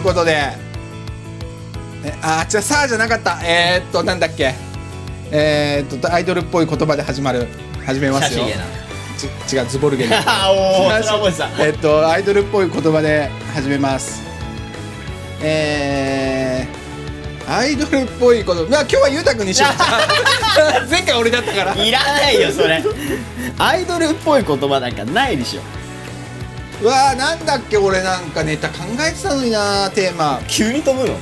いうことで。えあじゃあさあじゃなかった。えー、っとなんだっけ。えー、っとアイドルっぽい言葉で始まる。始めますよ。違うズボルゲン えっとアイドルっぽい言葉で始めます。えー、アイドルっぽいことまあ今日はゆうたくんにしよう。前回俺だったから。いらないよそれ。アイドルっぽい言葉なんかないでしょうわーなんだっけ俺なんかネタ考えてたのになテーマ。急に飛ぶの？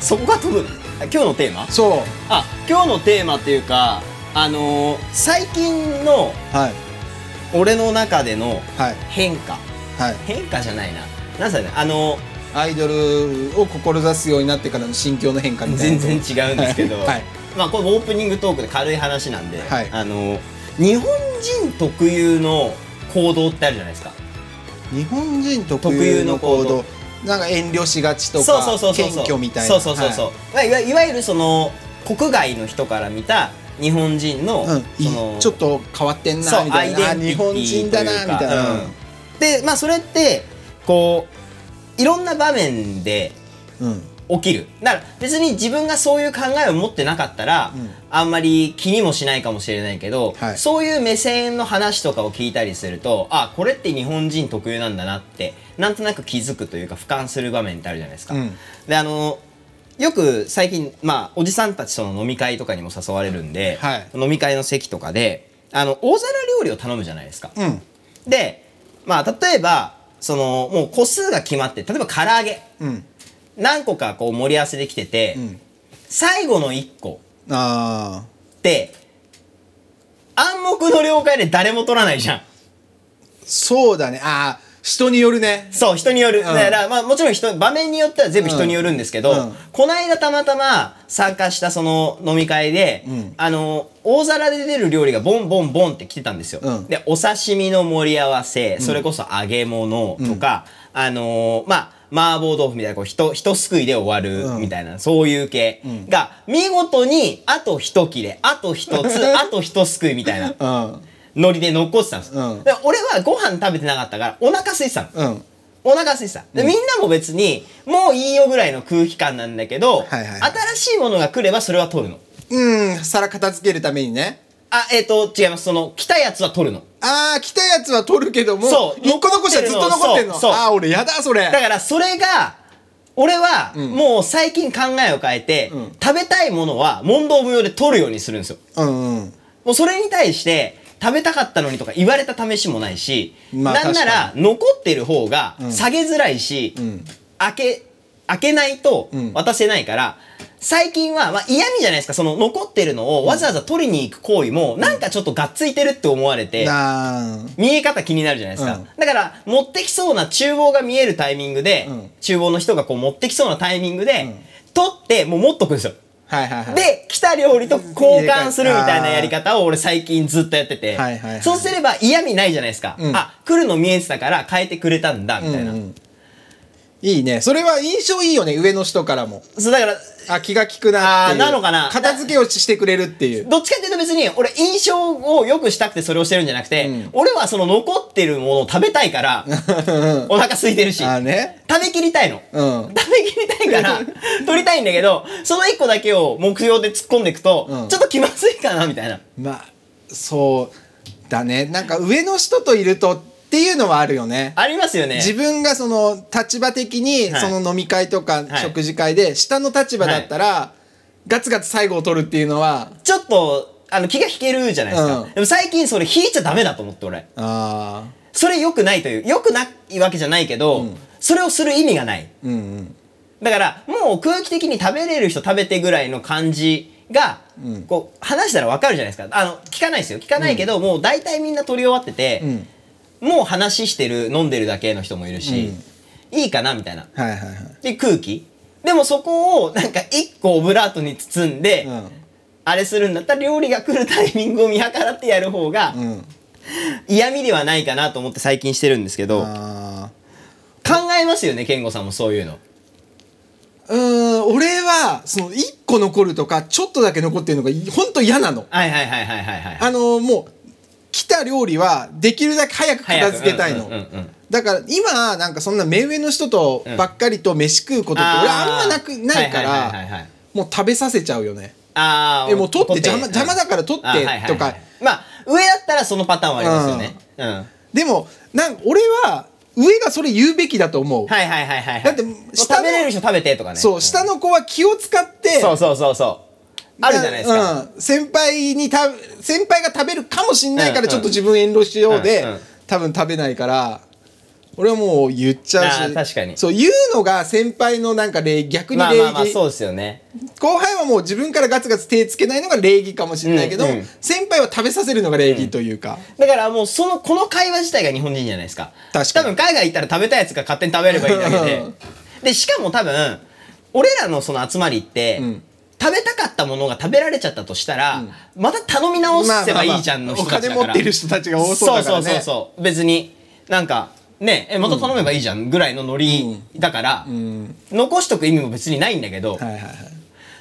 そこが飛ぶの？あ今日のテーマ？そう。あ今日のテーマっていうかあのー最近のはい。俺の中でのはい。変化。はい。変化じゃないな。なんすかね？あのアイドルを志すようになってからの心境の変化みたいな。全然違うんですけど、はい。まあこれオープニングトークで軽い話なんで、はい。あの日本人特有の行動ってあるじゃないですか日本人特有の行動。なんか遠慮しがちとかそうそうそうそう謙虚みたいな。そうそうそうそう、まあいわいわゆるその国外の人から見た日本人の、はいうん。いそのちょっと変わってんなみたいな。日本人だなみたいな、うん。でまあそれってこういろんな場面でうん起きる。だから別に自分がそういう考えを持ってなかったら、うん。あんまり気にもしないかもしれないけど、はい。そういう目線の話とかを聞いたりするとあこれって日本人特有なんだなってなんとなく気づくというか俯瞰する場面ってあるじゃないですか。うん。であのよく最近まあおじさんたちとの飲み会とかにも誘われるんで、はい。飲み会の席とかであの大皿料理を頼むじゃないですか。うん。でまあ例えばそのもう個数が決まって例えば唐揚げ。うん何個かこう盛り合わせできてて、うん。最後の1個って暗黙の了解で誰も取らないじゃん。そうだね。ああ人によるね。そう、人による。ん。だから、まあもちろん人、場面によっては全部人によるんですけど、うん。うん。この間たまたま参加したその飲み会で、うん。あの、大皿で出る料理がボンボンボンって来てたんですよ。うん。で、お刺身の盛り合わせ、それこそ揚げ物とか、あのーまあ、麻婆豆腐みたいな、こう、ひと、ひとすくいで終わるうんみたいな、そういう系が、見事に、あと一切れ、あと一つ、あと一すくいみたいな、うんノリで残ってたんです。うんで俺はご飯食べてなかったから、お腹空いてたの。うんお腹空いてた。で、みんなも別に、もういいよぐらいの空気感なんだけど、はいはい新しいものが来ればそれは取るの。うん皿片付けるためにねあ、えっ、と、違います。その、来たやつは取るの。ああ来たやつは取るけどもそう。一個残しはずっと残ってんの。そう。ああ俺やだそれ。だから、それが、俺は、ん。もう最近考えを変えて、うん。食べたいものは問答無用で取るようにするんですよ。うんうん。もうそれに対して、食べたかったのにとか言われた試しもないし、まあなんなら残ってる方がん。下げづらいし、ん。開け、開けないとん。渡せないから、最近は、まあ嫌味じゃないですか、その残ってるのをわざわざ取りに行く行為も、なんかちょっとがっついてるって思われて、見え方気になるじゃないですか。うん。だから、持ってきそうな厨房が見えるタイミングで、うん。厨房の人がこう持ってきそうなタイミングで、取って、もう持っとくんですよ。はいはいはいで、来た料理と交換するみたいなやり方を俺最近ずっとやってて、はいはいはい。そうすれば嫌味ないじゃないですか。うん。あ、来るの見えてたから変えてくれたんだ、みたいな。うんうんいいね。それは印象いいよね上の人からも。そうだから、あ気が利くなってなのかな。片付けをしてくれるっていう。どっちかっていうと別に俺印象を良くしたくてそれをしてるんじゃなくて、うん。俺はその残ってるものを食べたいから、お腹空いてるし、あーね。食べきりたいの。うん。食べきりたいから、取りたいんだけど、その一個だけを目標で突っ込んでいくと、うん。ちょっと気まずいかな、みたいな。まあそうだね。なんか上の人といるとっていうのはあるよねありますよね。自分がその立場的にはいその飲み会とかはい食事会で下の立場だったらガツガツ最後を取るっていうのはちょっと、あの、気が引けるじゃないですか。うんでも最近それ引いちゃダメだと思って、俺。あそれ良くないという、良くないわけじゃないけど、それをする意味がない。ーうんうんだから、もう空気的に食べれる人食べてぐらいの感じが、こう、話したらわかるじゃないですか。あの、聞かないですよ。聞かないけど、もう大体みんな取り終わってて、うんもう話してる、飲んでるだけの人もいるし、いいかなみたいな。はいはいはい。で、空気。でもそこを、なんか一個オブラートに包んで、うん。あれするんだったら料理が来るタイミングを見計らってやる方が、うん。嫌味ではないかなと思って最近してるんですけど、あ考えますよね、健吾さんもそういうの。ーうーん俺はその1個残るとかちょっとだけ残ってるのが本当嫌なの。はいはいはいはいはいはい。あのもう来た料理はできるだけ早く片付けたいの。だから今なんかそんな目上の人とばっかりと飯食うことって俺あんまなくないからはいもう食べさせちゃうよね。ああえもう取って邪魔邪魔だから取ってとか。まあ上だったらそのパターンはありますよね。でもなん俺は上がそれ言うべきだと思う、はいはいはいはいだって下の食べれる人食べてとかね。そう下の子は気を使ってそうそうそうそうあるじゃないですか、うん、先輩にた先輩が食べるかもしんないかうんらちょっと自分遠慮しようで、うんうん。多分食べないから俺はもう言っちゃうし確かに。そう言うのが先輩のなんか礼逆にまあ礼儀、まあまあそうですよね。後輩はもう自分からガツガツ手つけないのが礼儀かもしれないけど、うんうん。先輩は食べさせるのが礼儀というか、だからもうそのこの会話自体が日本人じゃないですか。確かに。多分海外行ったら食べたいやつが勝手に食べればいいだけで。う んでしかも多分俺らのその集まりって、ん食べたかったものが食べられちゃったとしたら、また頼み直せばいいじゃんの人たちだから、お金持ってる人たちが多そうだからね。そうそうそう。別になんかねえまた頼めばいいじゃんぐらいのノリだから、残しとく意味も別にないんだけど、はいはいはい。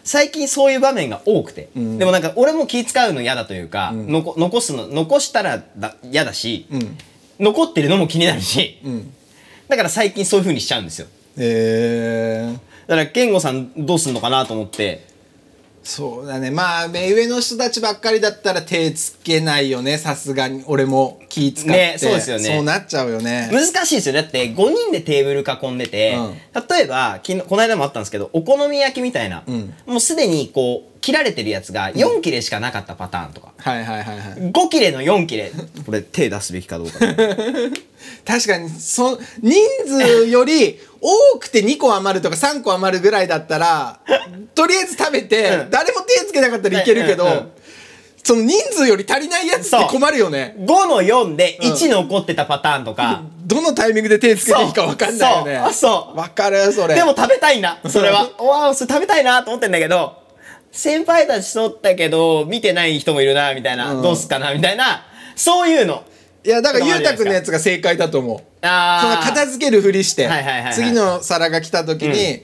最近そういう場面が多くて、でもなんか俺も気使うの嫌だというか、残すの残したらだ嫌だし、ん。残ってるのも気になるし、ん。だから最近そういう風にしちゃうんですよ。えー。だから健吾さんどうすんのかなと思ってそうだね。まあ目上の人たちばっかりだったら手つけないよね。さすがに俺も気使って、ねそうですよね。そうなっちゃうよね。難しいですよ。だって5人でテーブル囲んでて、うん。例えば昨日この間もあったんですけどお好み焼きみたいな、ん。もうすでにこう切られてるやつが4切れしかなかったパターンとか、はいはいはいはい。5切れの4切れ。これ手出すべきかどうか 確かにそ人数より多くて2個余るとか3個余るぐらいだったらとりあえず食べて、うん。誰も手つけなかったらいけるけど、その人数より足りないやつって困るよね。5の4で1残ってたパターンとか、どのタイミングで手つけていいか分かんないよね。そう。そう。分かるそれ。でも食べたいな、それは。わあ、それ食べたいなと思ってんだけど、先輩たちとったけど、見てない人もいるな、みたいな、うん。どうすっかな、みたいな、そういうの。いやだからゆうた。くんのやつが正解だと思う。そのあー片付けるふりして、はいはいはいはい。次の皿が来た時に、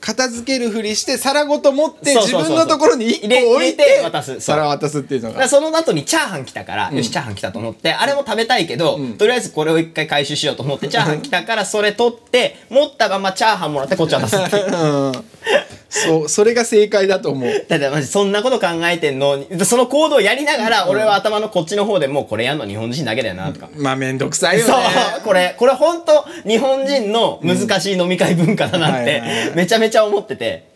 片付けるふりして皿ごと持って自そうそうそうそう。分のところに1入れ個置いて入れて渡す。そう。皿を渡すっていうのからその後にチャーハン来たから、よし、チャーハン来たと思って、あれも食べたいけど、とりあえずこれを一回回収しようと思って、チャーハン来たからそれ取って、持ったままチャーハンもらってこっち渡すっていう。うんそうそれが正解だと思う。だってマジそんなこと考えてんの？に、その行動をやりながら、俺は頭のこっちの方でもうこれやんの日本人だけだよな、とか。まあめんどくさいよそう。ねこれこれ本当日本人の難しい飲み会文化だなっはいはいはてい。めちゃめちゃ思ってて。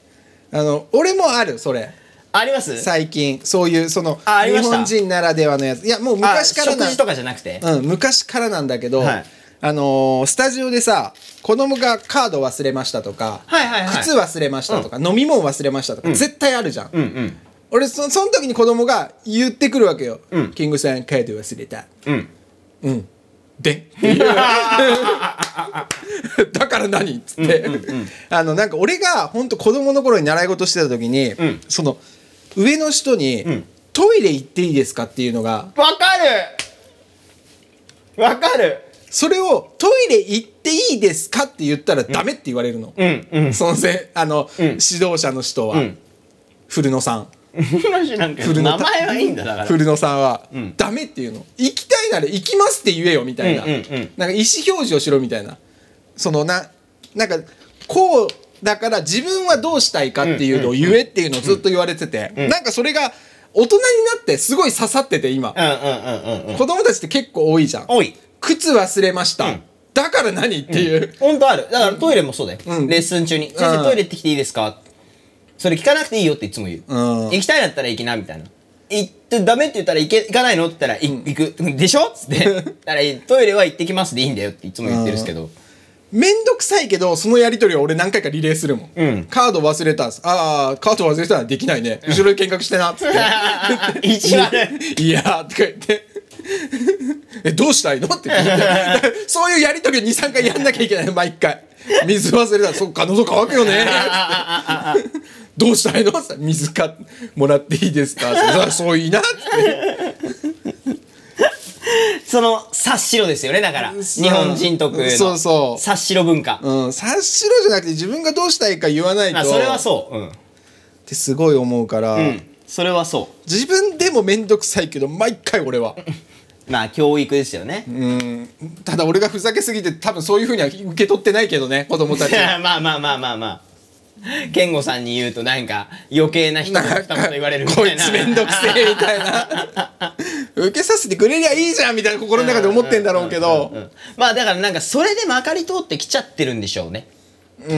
あの俺もあるそれ。あります？最近そういうその日あありました。本人ならではのやつ。いやもう昔からなあ食事とかじゃなくて？うん、昔からなんだけど、はいあのースタジオでさ子供がカード忘れましたとか、はいはいはい。靴忘れましたとか、飲み物忘れましたとか、絶対あるじゃん、うんうん。俺そその時に子供が言ってくるわけよ、うん。キングさんカード忘れた。うん。うん。で？だから何？っつって、あのなんか俺が本当子供の頃に習い事してた時に、ん。その上の人に、ん。トイレ行っていいですかっていうのがわかる。わかるそれをトイレ行っていいですかって言ったらダメって言われるの、うんうん。そのせあの、指導者の人は、うん。古野さん。古の名前はいいんだだから。古野さんは、ん。ダメっていうの。行きたいなら行きますって言えよみたいな、うんうんうん。なんか意思表示をしろみたいな。そのななんかこうだから自分はどうしたいかっていうのを言えっていうのをずっと言われてて、なんかそれが大人になってすごい刺さってて今、うんうんうんうんうん。子供たちって結構多いじゃん。多い靴忘れました、うん。だから何っていう、本当ある。だからトイレもそうだよ、うん。レッスン中に「先生トイレ行ってきていいですか?」それ聞かなくていいよっていつも言う、うん。行きたいんだったら行きなみたいな。行ってダメって言ったら行け行かないの？って言ったら、い行く。でしょ？っつって。だからトイレは行ってきますでいいんだよっていつも言ってるんですけど、めん。どくさいけどそのやり取りは俺何回かリレーするもん、うん。カード忘れたああカード忘れたらできないね。後ろで見学してなっつって意地悪いやーとか言って え どうしたいの？って言って。そういうやり取りを23回やんなきゃいけない毎回。水忘れたらそっか喉乾くよね。どうしたいの？って水かもらっていいですか？そそういいなって。その察しろですよねだから。日本人特有の。そうそう。察しろ文化。うん。察しろじゃなくて自分がどうしたいか言わないと。まあそれはそう。うん、ってすごい思うから、うん、それはそう。自分でも面倒くさいけど毎回俺はまあ教育ですよね。うんただ俺がふざけすぎて多分そういうふうには受け取ってないけどね子供たちは まあまあまあまあまあ。健吾さんに言うとなんか余計な人が二言言われるみたいな。こいつめんどくせえみたいな 受けさせてくれりゃいいじゃんみたいな心の中で思ってんだろうけどうんまあだからなんかそれでまかり通ってきちゃってるんでしょうね。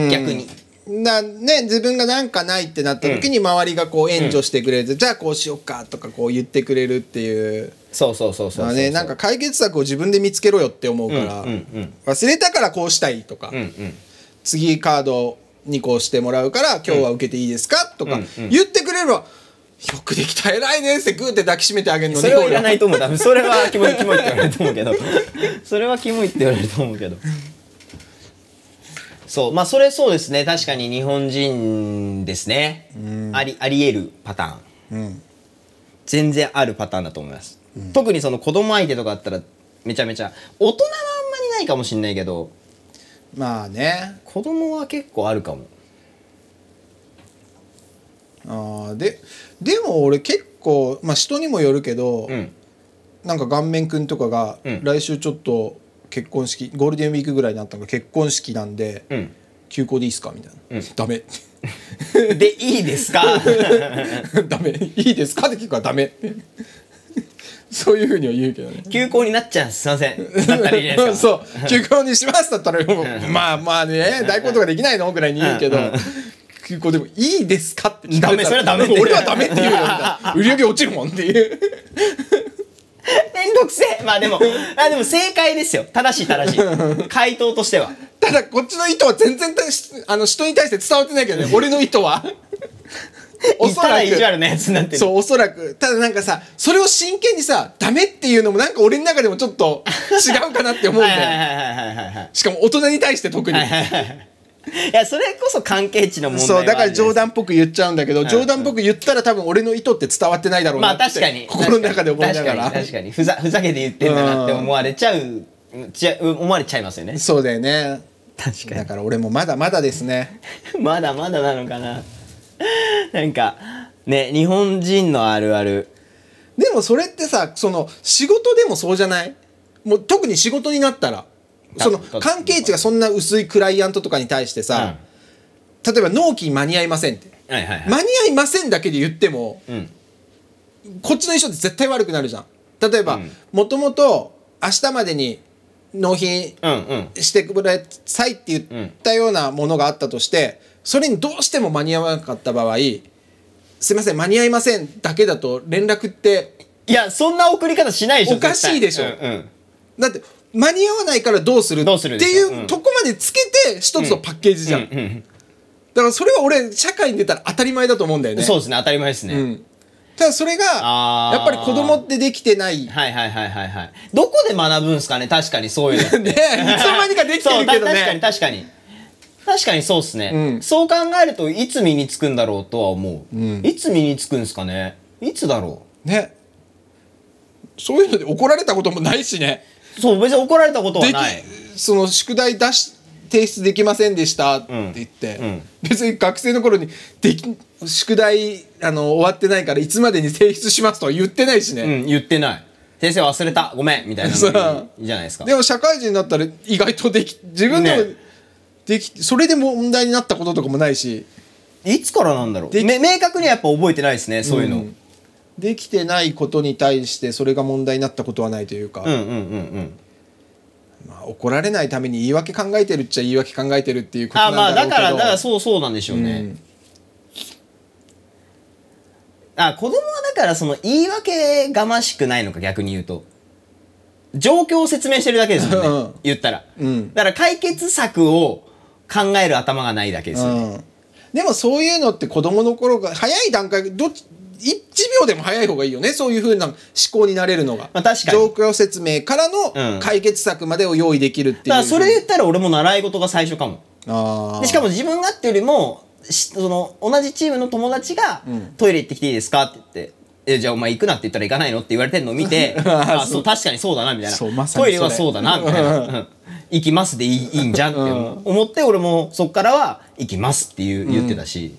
逆に。なね自分がなんかないってなった時に周りがこう援助してくれて、じゃあこうしよっかとかこう言ってくれるっていうそうそうそうそうそう。まあねなんか解決策を自分で見つけろよって思うから、うんうんうん忘れたからこうしたいとか、うんうん。次カードにこうしてもらうから今日は受けていいですか、とか言ってくれれば、よくできた偉いねってグーって抱きしめてあげるのにそれはいらないと思う。多分それはキモいキモいって言われると思うけど。それはキモいって言われると思うけど。そう。まあそれそうですね。確かに日本人ですね。あり、あり得るパターン。うん全然あるパターンだと思います。特にその子供相手とかだったらめちゃめちゃ、大人はあんまりないかもしんないけど、まあね子供は結構あるかも。あーででも俺結構まあ人にもよるけど、うん。なんか顔面くんとかが、うん来週ちょっと結婚式ゴールデンウィークぐらいになったのが結婚式なんで、うん。休校でいいっすかみたいな、ダメ。で、いいですか？ダメ。いいですか？って聞くからダメ。ってそういうふうには言うけどね。休校になっちゃう。すいません。だったらいいじゃないですか。そう。休校にしますだったらまあまあね代行とかできないの？ぐらいに言うけど、休校でもいいですか？って聞かれたらダメそれはダメ。俺はダメって言うよみたいな。売り上げ落ちるもんっていう めんどくせえまあでも、あ、でも正解ですよ。正しい正しい。回答としては。ただこっちの意図は全然たしあの人に対して伝わってないけどね俺の意図はおそらく意地悪なやつになってる。そうおそらくただなんかさそれを真剣にさダメっていうのもなんか俺の中でもちょっと違うかなって思うんだよはいはいはいはいはい。しかも大人に対して特にはいはいはいいや、それこそ関係値の問題そうだから冗談談っぽく言っちゃうんだけど冗談っぽく言ったら多分俺の意図って伝わってないだろうまなってあ確かに。心の中で思いながら確かに。ふざ、ふざけて言ってんだなって思われちゃう、ちゃ思われちゃいますよね。そうだよね確かだから俺もまだまだですねに。まだまだなのかな。なんか、ね、日本人のあるある。でもそれってさその仕事でもそうじゃない？もう特に仕事になったらそのだ関係値がそんな薄いクライアントとかに対してさ、例えば納期間に合いませんってはいはいはい。間に合いませんだけで言ってもうん。こっちの衣装って絶対悪くなるじゃん例えばうんもともと明日までに納品うんうん。してくださいって言ったようなものがあったとしてそれにどうしても間に合わなかった場合すいません間に合いませんだけだと連絡っていや、そんな送り方しないでしょ。おかしいでしょうんうん。だって間に合わないからどうするっていううん。とこまでつけて一つのパッケージじゃん、うんうんだからそれは俺社会に出たら当たり前だと思うんだよね。そうですね、当たり前ですね。うん。ただそれがやっぱり子供ってできてない。ねはいはいはいはい。はい。どこで学ぶんすかね？確かにそういうの。いつの間にかできてるけどそうた確かにね確かに。確かにそうっすね、うん。そう考えるといつ身につくんだろうとは思う。ん。いつ身につくんすかね？いつだろね。そういうので怒られたこともないしね。うそう、別に怒られたことはない。その宿題出し提出できませんでしたって言って、うん別に学生の頃にでき宿題あの終わってないからいつまでに提出しますとは言ってないしね、うん、言ってない。先生忘れた。ごめん。みたいないいじゃないですか。でも社会人になったら意外とでき自分でもねでき、それで問題になったこととかもないしいつからなんだろう明確にはやっぱ覚えてないですね、そういうの。ううんんできてないことに対してそれが問題になったことはないというか、うんうんうん。まあ、怒られないために言い訳考えてるっちゃ言い訳考えてるっていうことなあまあんだろうけど。だからだからそうそうなんでしょうね、うん。あ子供はだからその言い訳がましくないのか逆に言うと。状況を説明してるだけですよね、うん。言ったら、うん。だから解決策を考える頭がないだけですよね、うん。でもそういうのって子供の頃が早い段階どっち1秒でも早い方がいいよね。そういうふうな思考になれるのが、まあ確かに。状況説明からうん。の解決策までを用意できるっていうだからそれ言ったら俺も習い事が最初かも。あー。でしかも自分がっていうよりもしその同じチームの友達が「トイレ行ってきていいですか?」って言って「えじゃあお前行くなって言ったら行かないの?」って言われてるのを見て あそう。確かにそうだなみたいな。まトイレはそうだなみたいな、うん。行きますでいいいいんじゃんって思って俺もそっからは行きますっていう言ってたし、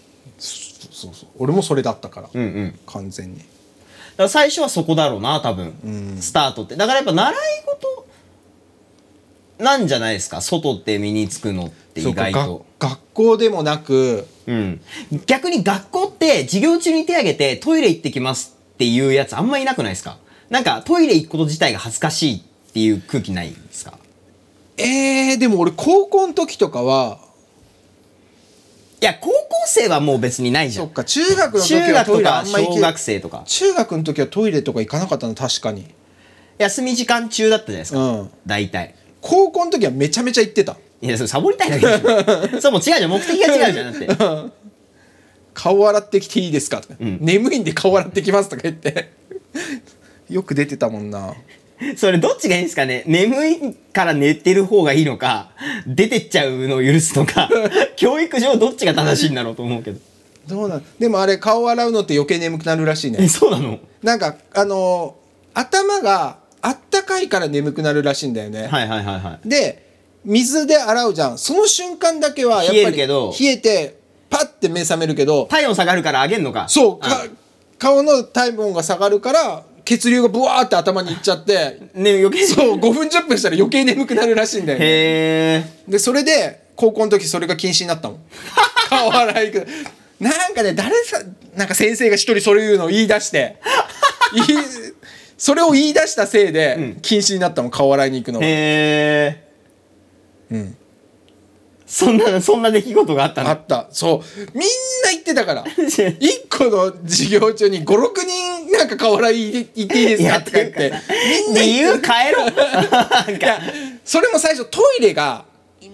そうそう。俺もそれだったから、うんうん。完全に。から最初はそこだろうな、多分。スタートって。だからやっぱ習い事なんじゃないですか？外って身につくのって意外と。学校でもなく。うん。逆に学校って授業中に手挙げてトイレ行ってきますっていうやつあんまいなくないですか？なんかトイレ行くこと自体が恥ずかしいっていう空気ないですか？えー、でも俺高校の時とかはいや、高校生はもう別にないじゃん。そっか中学の時中はトイレあんま行け学生とか。中学の時はトイレとか行かなかったの確かに休み時間中だったじゃないですか。うん大体。高校の時はめちゃめちゃ行ってたいや、それサボりたいだけでしょ。そう、もう違うじゃん。目的が違うじゃん。だって。顔洗ってきていいですかとか、ん眠いんで顔洗ってきますとか言ってよく出てたもんな それどっちがいいんですかね？眠いから寝てる方がいいのか、出てっちゃうのを許すのか、教育上どっちが正しいんだろうと思うけど。どうなん？でもあれ顔洗うのって余計眠くなるらしいえ、ねそうなの？なんかあのー頭があったかいから眠くなるらしいんだよね、はいはいはいはい。で水で洗うじゃん。その瞬間だけはやっぱり冷えるけど。冷えてパッて目覚めるけど。体温下がるから上げんのか。そう。あか顔の体温が下がるから血流がブワーって頭にいっちゃってね、余計そう5分10分したら余計眠くなるらしいんだよね。へえ。でそれで高校の時それが禁止になったもん。顔洗いく。なんかね誰さなんか先生が一人そういうのを言い出して言いそれを言い出したせいで禁止になったもん顔洗いに行くのは。へえ。うん。そんな、そんな出来事があったの？あった。そう。みんな言ってたから。一個の授業中に56人なんか顔洗い行っていいですか？とか言って。みんな理由変えろ。それも最初トイレが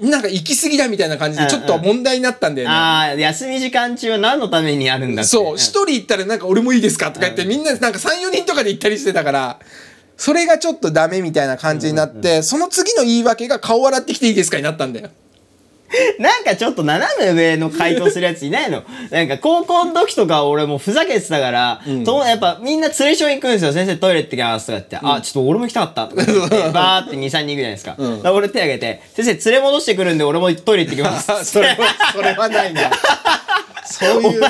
なんか行き過ぎだみたいな感じでちょっと問題になったんだよね、ああ、休み時間中は何のためにあるんだって。そう、一人行ったらなんか俺もいいですか？とか言って、みんななんか3、4人とかで行ったりしてたから、それがちょっとダメみたいな感じになって、その次の言い訳が顔洗ってきていいですかになったんだよ。なんかちょっと斜め上の回答するやついないの？なんか高校の時とか俺もうふざけてたから、とやっぱみんな連れション行くんですよ。先生トイレ行ってきますとかって、あ、ちょっと俺も行きたかったとか言って、バーって2、3人行くじゃないですか。だから俺手挙げて、先生連れ戻してくるんで俺もトイレ行ってきます。それは、それはないな。そういう、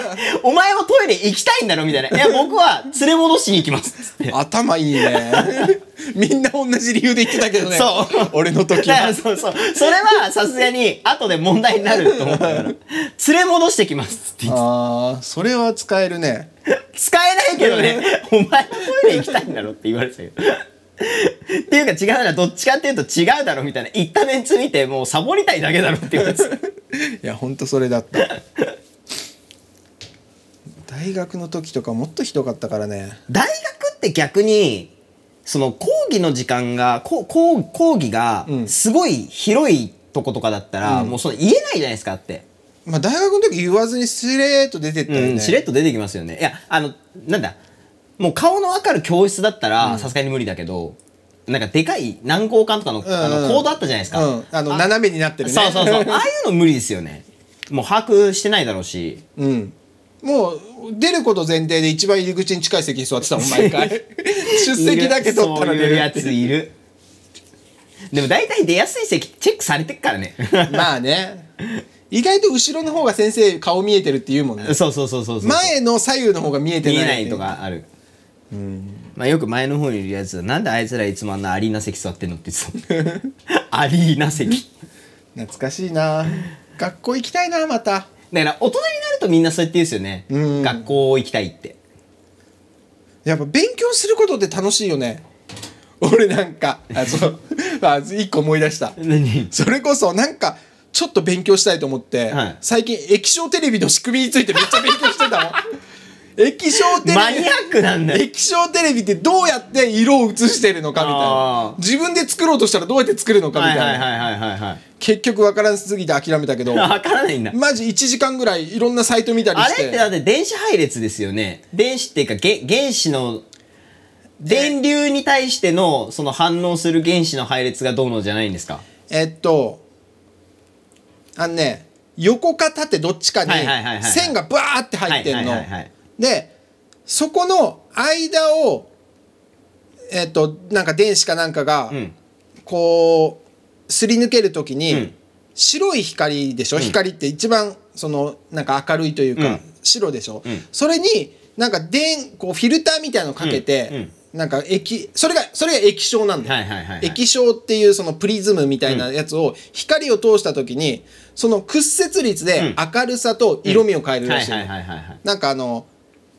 お前もトイレ行きたいんだろ？みたいな。いや、僕は連れ戻しに行きます。つって。頭いいね。みんな同じ理由で言ってたけどね。そう俺の時は。そうそう。それはさすがに後で問題になると思ったから。連れ戻してきます。って言ってああ、それは使えるね。使えないけどね、お前もトイレ行きたいんだろって言われてたけど。っていうか違うな、どっちかっていうと違うだろみたいな。言ったメンツ見てもうサボりたいだけだろって言われてた。いや、ほんとそれだった。大学の時とかもっとひどかったからね。大学って逆に、その講義の時間が、こ講講義がうんすごい広いとことかだったら、もうその言えないじゃないですかって。まあ大学の時言わずにスレーっと出てったよね。うん、しれっと出てきますよね。いや、あの、なんだ、もう顔のわかる教室だったら、さすがに無理だけど、なんかでかい何号館とかの,、あのコードあったじゃないですか。うん、あの斜めになってるねそうそうそう。ああいうの無理ですよね。もう把握してないだろうし。うんもう出ること前提で一番入り口に近い席に座ってたもん毎回 出席だけ取ったら出るってついる。でも大体出やすい席チェックされてっからね。まあね意外と後ろの方が先生顔見えてるって言うもんねそうそうそうそうそう。前の左右の方が見えてない見えないとかある。まあよく前の方にいるやつはなんであいつらいつもあんなアリーナ席座ってんのって言ってた アリーナ席。懐かしいな学校行きたいなまただから大人になるとみんなそうやって言うんですよね。うん学校行きたいって。やっぱ勉強することって楽しいよね俺なんかあそうあ一個思い出した何？それこそなんかちょっと勉強したいと思って、はい最近液晶テレビの仕組みについてめっちゃ勉強してたもん 液晶テレビマニアックなんだよ。液晶テレビってどうやって色を映してるのかみたいあなー自分で作ろうとしたらどうやって作るのかみはいたいな。結局わからんすぎて諦めたけど わからないんだ。マジ1時間ぐらいいろんなサイト見たりあしてれってだって電子配列ですよね。電子っていうかげ原子の、電流に対してのその反応する原子の配列がどうのじゃないんですか？えっとあのね横か縦どっちかにはいはいはいはいはい。線がバーって入ってんの。はいはいはいはいでそこの間をえっとなんか電子かなんかがうん。こうすり抜けるときに、うん。白い光でしょ、光って一番そのなんか明るいというか、うん。白でしょ、うん。それになんか電こうフィルターみたいのかけて、うん。うんなんか液それがそれが液晶なんだよ、はいはいはいはい。液晶っていうそのプリズムみたいなやつを光を通した時にその屈折率で明るさと色味を変えるらしいなんかあの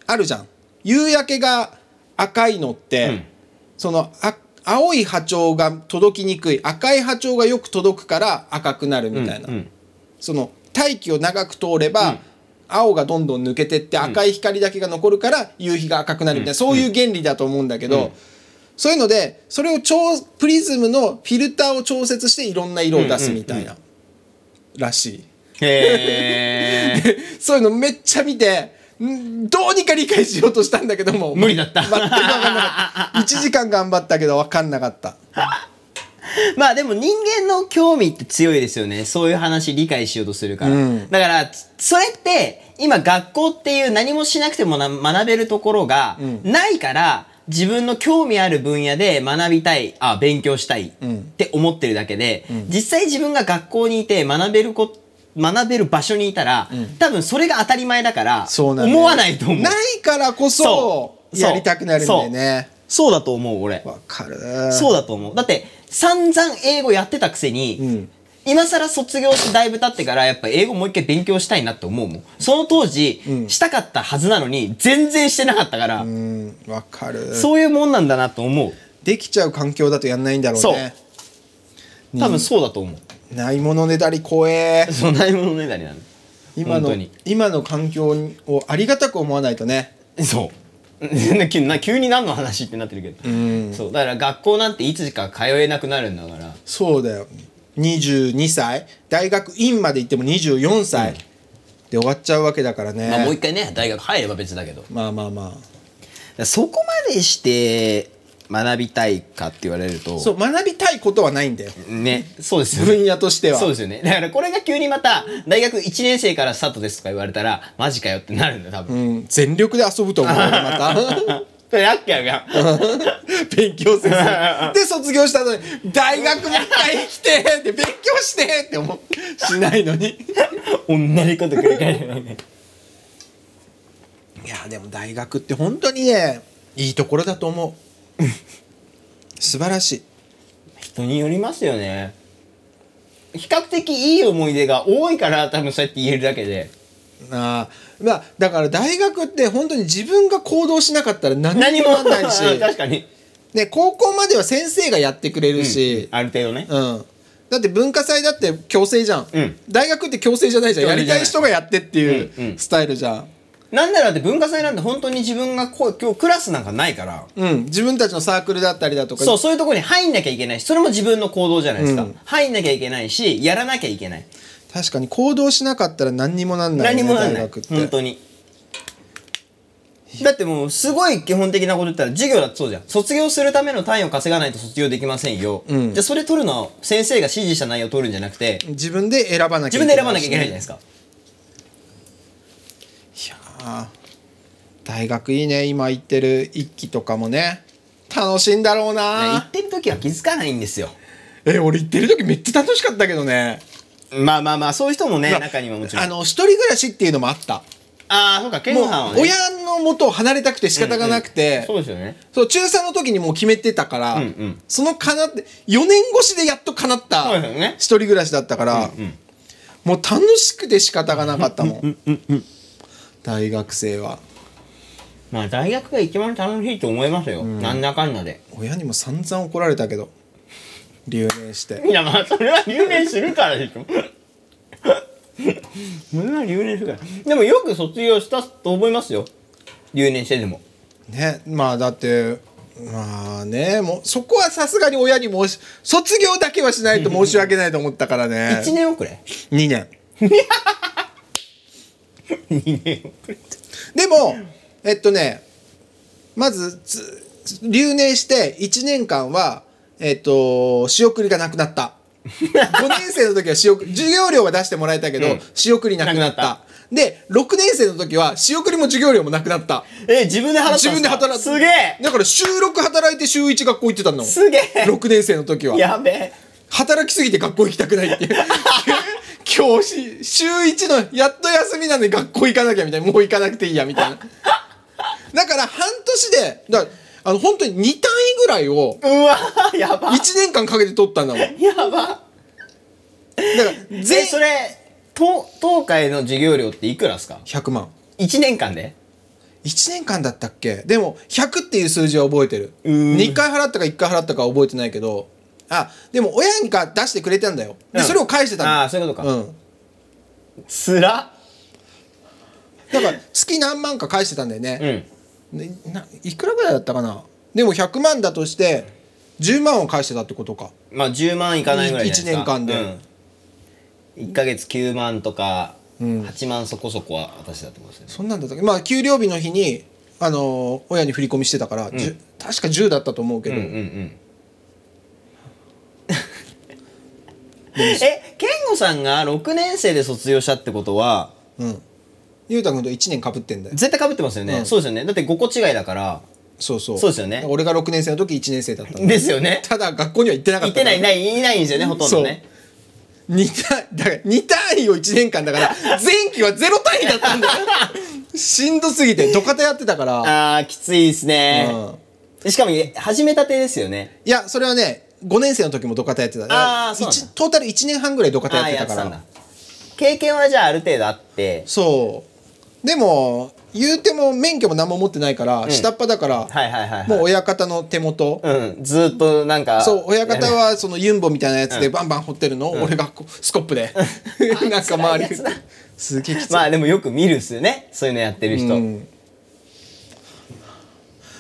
あるじゃん。夕焼けが赤いのって、うん。そのあ青い波長が届きにくい赤い波長がよく届くから赤くなるみたいな、うんうん。その大気を長く通れば、青がどんどん抜けてって赤い光だけが残るから夕日が赤くなるみたいな、そういう原理だと思うんだけど、そういうのでそれを調プリズムのフィルターを調節していろんな色を出すみたいな、らしい。そういうのめっちゃ見てんどうにか理解しようとしたんだけども無理だった。全く分かんなかった。1時間頑張ったけど分かんなかった まあでも人間の興味って強いですよね。そういう話理解しようとするから。うん。だから、それって、今学校っていう何もしなくてもな学べるところがないから、自分の興味ある分野で学びたい、あ、勉強したいって思ってるだけで、実際自分が学校にいて学べるこ学べる場所にいたら、多分それが当たり前だから、そうなんだよ思わないと思う。ないからこそやりたくなるんだよね。そうだと思う、俺。わかる。そうだと思う。だって、散々英語やってたくせに、ん今更卒業してだいぶ経ってから、やっぱ英語もう一回勉強したいなって思うもん。その当時、したかったはずなのに、全然してなかったから、うんわかるそういうもんなんだなと思う。できちゃう環境だとやんないんだろうね多分そうだと思う。ないものねだり怖えそんなものねだりなの。今の今の環境をありがたく思わないとねそう。急 にな急に何の話ってなってるけど。そう。だから学校なんていつか通えなくなるんだから。そうだよ22歳大学院まで行っても24歳で終わっちゃうわけだからね、まあもう一回ね、大学入れば別だけど。まあまあまあそこまでして学びたいかって言われると。そう学びたいことはないんだよね、そうですよね。分野としてはそうですよね。だからこれが急にまた、大学1年生からスタートですとか言われたら、マジかよってなるんだよ、多分。うん、全力で遊ぶと思う俺 またそれやっけやが。勉強せず で卒業したのに大学もう一回来てって勉強してって思うしないのに同じこと繰り返るね。いやでも大学って本当にねいいところだと思う 素晴らしい。人によりますよね。比較的いい思い出が多いから、多分そうやって言えるだけで。あーまあだから大学って本当に自分が行動しなかったら何にも。なんないし。確かに。で高校までは先生がやってくれるし、ある程度ね。うん。だって文化祭だって強制じゃん、うん。大学って強制じゃないじゃん。やりたい人がやってっていううんうん。スタイルじゃん、なんならだって文化祭なんて本当に自分がこう今日クラスなんかないから。うん、自分たちのサークルだったりだとかそう、そういうところに入んなきゃいけないし、それも自分の行動じゃないですか。うん入んなきゃいけないし、やらなきゃいけない。確かに行動しなかったら何にもなんない、ね、何もなんない。大学って本当に。だってもう、すごい基本的なこと言ったら、授業だってそうじゃん。卒業するための単位を稼がないと卒業できませんよ。んじゃあそれ取るのは、先生が指示した内容を取るんじゃなくて、自分で選ばなきゃ自分で選ばなきゃいけないじゃないですか。大学いいね今行ってる一期とかもね。楽しいんだろう行なってる時は気づかないんですよ。え俺行ってる時めっちゃ楽しかったけどね。まあまあまあ、そういう人もね、まあ中にはもちろん。あの一人暮らしっていうのもあった。ああ、そうか、ケンはね。親の元を離れたくて仕方がなくて、そうですよね。そう中3の時にもう決めてたから、うんうん。そのかなって4年越しでやっと叶った一人暮らしだったから、もう楽しくて仕方がなかったもん大学生はまあ、大学が一番楽しいと思いますよ。なんだかんだで。親にも散々怒られたけど留年していや、まあ、それは留年するからでしょ。それは留年するから。でも、よく卒業したと思いますよ。留年してでも。ねまあだってまあねもうそこはさすがに親に申し卒業だけはしないと申し訳ないと思ったからね1年遅れ？2年 ?2 年遅れ。でもえっとねまずつ留年して1年間はえっと仕送りがなくなった。5年生の時は仕送り授業料は出してもらえたけど、うん。仕送りなくなった。で6年生の時は仕送りも授業料もなくなった。え、自分で自分で働すげえ。だから週6働いて週1学校行ってたの。すげえ。6年生の時は。やべえ。働きすぎて学校行きたくないっていう 教師週1のやっと休みなのに学校行かなきゃみたいなもう行かなくていいやみたいな。だから半年でだからあの本当に2単位ぐらいをうわやば。1年間かけて取ったんだもん。だかやばらえ全それ東東海の授業料っていくらですか？100万。1年間で？1年間だったっけ？でも100っていう数字は覚えてる。うーん。2回払ったか1回払ったかは覚えてないけどあでも親にか出してくれたんだよ。でうん。それを返してたんだああそういうことか。うん。つら？だから月何万か返してたんだよね、うん。ねないくらぐらいだったかな？でも100万だとして10万を返してたってことか。まあ10万いかないぐらいじゃないですか。一年間で。うん、1ヶ月9万とかうん。8万そこそこは私だってことですね。そんなんだったっけ？まあ給料日の日にあのー親に振り込みしてたから、じゅ確か10だったと思うけど、うんうんうん え健吾さんが6年生で卒業したってことはうん。ゆうたくんと1年かぶってんだよ。絶対かぶってますよね、うん。そうですよね。だって5個違いだから。そうそう。そうですよね。俺が6年生の時1年生だったんだですよね。ただ学校には行ってなかいったいてないないいないんですよねほとんどね。2単だから2単位を1年間だから 前期は0単位だったんだよ。しんどすぎて土方やってたから。あーきついですね、しかも始めたてですよね。いやそれはね5年生の時も土方やってた。あーそうなんだ。一トータル1年半ぐらい土方やああってたから。やってたんだ。経験はじゃあある程度あって。そう。でも言うても免許も何も持ってないから、下っ端だから、はいはいはい、はい、もう親方の手元、うん。ずーっとなんか。そう親方はそのユンボみたいなやつでバンバン掘ってるの。を、俺がこうスコップで。なんか周りすげえきつい、まあでもよく見るっすよね。そういうのやってる人、うん。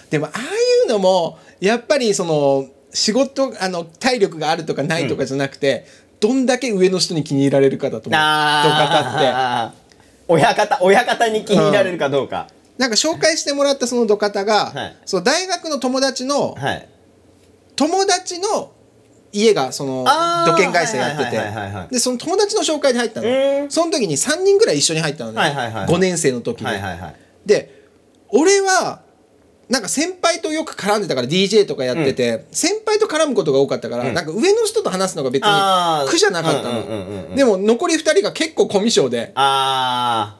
でもああいうのもやっぱりその仕事あの体力があるとかないとかじゃなくて、どんだけ上の人に気に入られるかだと思う。土方って。親方親方に気に入られるかどうか、なんか紹介してもらったその土方が、はい。そう大学の友達のはい。友達の家がその土建会社やってて。でその友達の紹介で入ったの。その時に3人ぐらい一緒に入ったのね、はいはいはい5年生の時に、はいはいはい。で俺はなんか先輩とよく絡んでたから DJ とかやってて、先輩と絡むことが多かったから、なんか上の人と話すのが別に苦じゃなかったうんうんうんうんのでも残り2人が結構コミュ障で。あ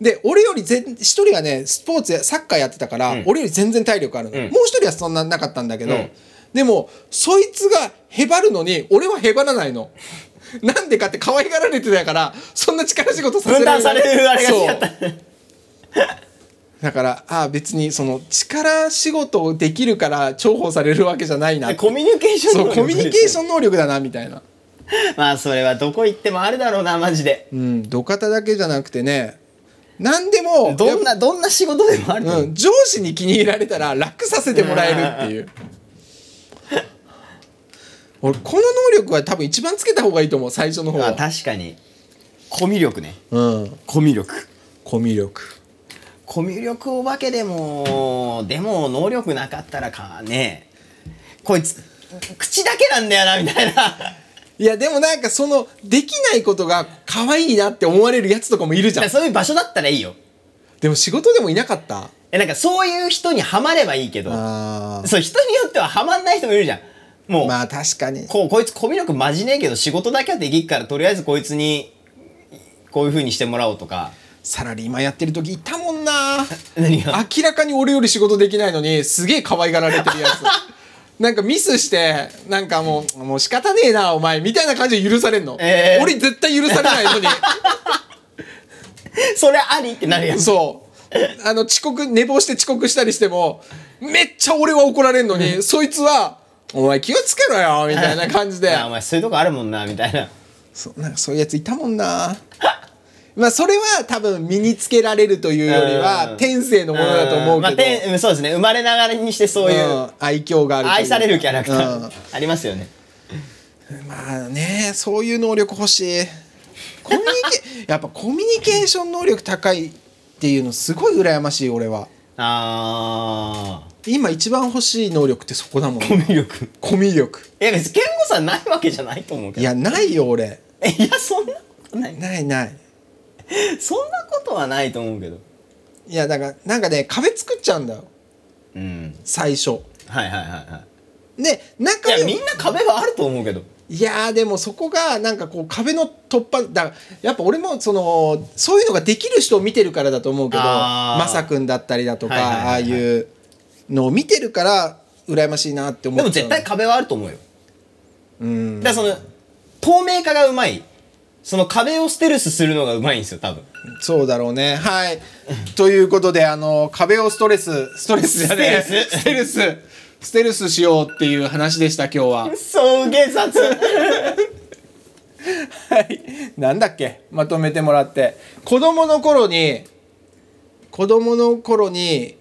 で俺より全1人がねスポーツやサッカーやってたから、うん。俺より全然体力あるの、うん。もう1人はそんななかったんだけど、うん。でもそいつがへばるのに俺はへばらないの。なんでかって可愛がられてたからそんな力仕事させ分断されるあれが違っただからああ別にその力仕事をできるから重宝されるわけじゃないな。コミュニケーションそうコミュニケーション能力だなみたいな。まあそれはどこ行ってもあるだろうなマジで。うん土方だけじゃなくてね何でもどんなどんな仕事でもあるう。うん、上司に気に入られたら楽させてもらえるっていう。俺この能力は多分一番つけた方がいいと思う最初の方あは確かに。コミュ力ね。うん。コミュ力。コミュ力コミュ力お化けでもでも能力なかったらかね。こいつ口だけなんだよなみたいな。いやでもなんかそのできないことが可愛いなって思われるやつとかもいるじゃん。そういう場所だったらいいよ。でも仕事でもいなかった？えなんかそういう人にはまればいいけどあそう人によってははまんない人もいるじゃん。もう、まあ確かに。こうこいつコミュ力マジねえけど仕事だけはできっからとりあえずこいつにこういう風にしてもらおうとかサラリーマンやってる時いたもんな。何が？明らかに俺より仕事できないのにすげえ可愛がられてるやつ。なんかミスしてなんかもうもう仕方ねえなお前みたいな感じで許されんの、えー。俺絶対許されないのに。それありってなるやん。そう。あの遅刻寝坊して遅刻したりしてもめっちゃ俺は怒られんのに、そいつは「お前気をつけろよ」みたいな感じで。あお前そういうとこあるもんなみたいな。そうなんかそういうやついたもんなまあそれは多分身につけられるというよりはうん。天性のものだと思うけど、まあそうですね。生まれながらにしてそういう、うん。愛嬌がある愛されるキャラクター、うん。ありますよね。まあねそういう能力欲しい。コミュニケ やっぱコミュニケーション能力高いっていうのすごい羨ましい俺は。あ今一番欲しい能力ってそこだもん。ーコミュ力。コミュ力。いや別に健吾さんないわけじゃないと思うけど。いやないよ俺。え いやそんなことない。ないない そんなことはないと思うけど。いやだからなんかね壁作っちゃうんだよ。うん。最初。はいはいはいはい。で仲良くいやみんな壁はあると思うけど。いやーでもそこがなんかこう壁の突破だやっぱ俺もそのそういうのができる人を見てるからだと思うけどあー。まさくんだったりだとか、はいはいはいはい。ああいうのを見てるから羨ましいなって思でっちゃう。も絶対壁はあると思うよ。うん。だからその透明化がうまいその壁をステルスするのがうまいんですよ多分。そうだろうね。はい。ということであの壁をストレスストレスじゃねえ。スス。テルス。ステルスしようっていう話でした今日は。そうげ雑はい。なんだっけ？まとめてもらって。子供の頃に子供の頃に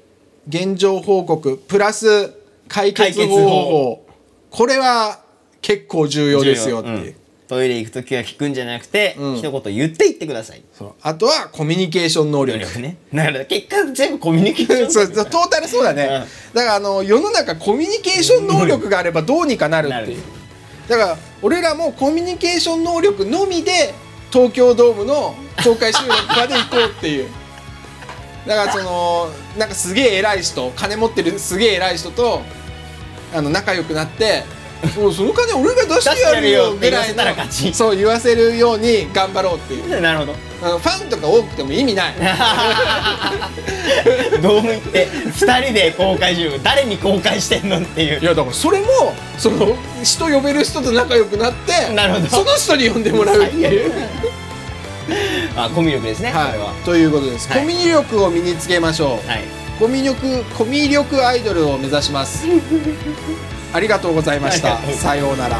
現状報告プラス解決方法。法。これは結構重要ですよっていう、うんトイレ行く時は聞くんじゃなくて、うん。一言言って言ってください。そう。あとはコミュニケーション能力。ね。だから結果全部コミュニケーション。そうそう。トータルそうだね、だからあの世の中コミュニケーション能力があればどうにかなるっていう。だから俺らもコミュニケーション能力のみで東京ドームの公開収録まで行こうっていう。だからそのなんかすげえ偉い人金持ってるすげえ偉い人とあの仲良くなって「もうその金俺が出してやるよ」ぐらい出してやるよって言わせたら勝ち。のそう言わせるように頑張ろうっていう。なるほど。あのファンとか多くても意味ない。ドーム行って2人で公開収録誰に公開してんのっていう。いやだからそれもその人呼べる人と仲良くなってなるほど。その人に呼んでもらう。っていう。あコミュ力ですね、はは。い、ということです、はい。コミュ力を身につけましょう、はい。コミュ力コミュ力アイドルを目指しますありがとうございました。さようなら